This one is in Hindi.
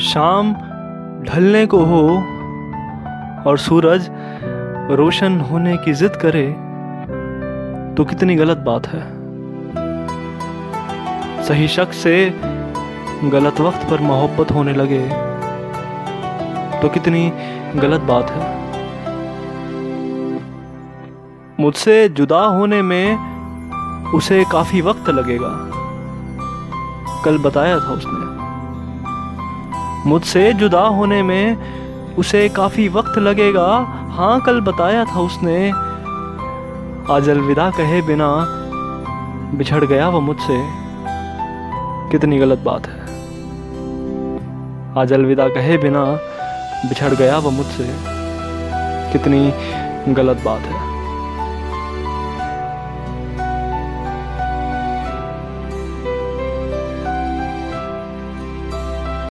शाम ढलने को हो और सूरज रोशन होने की जिद करे तो कितनी गलत बात है। सही शख्स से गलत वक्त पर मोहब्बत होने लगे तो कितनी गलत बात है। मुझसे जुदा होने में उसे काफ़ी वक्त लगेगा। कल बताया था उसने। मुझसे जुदा होने में उसे काफ़ी वक्त लगेगा। हाँ कल बताया था उसने। आज अलविदा कहे बिना बिछड़ गया वो मुझसे। कितनी गलत बात है। आज अलविदा कहे बिना बिछड़ गया वो मुझसे। कितनी गलत बात है।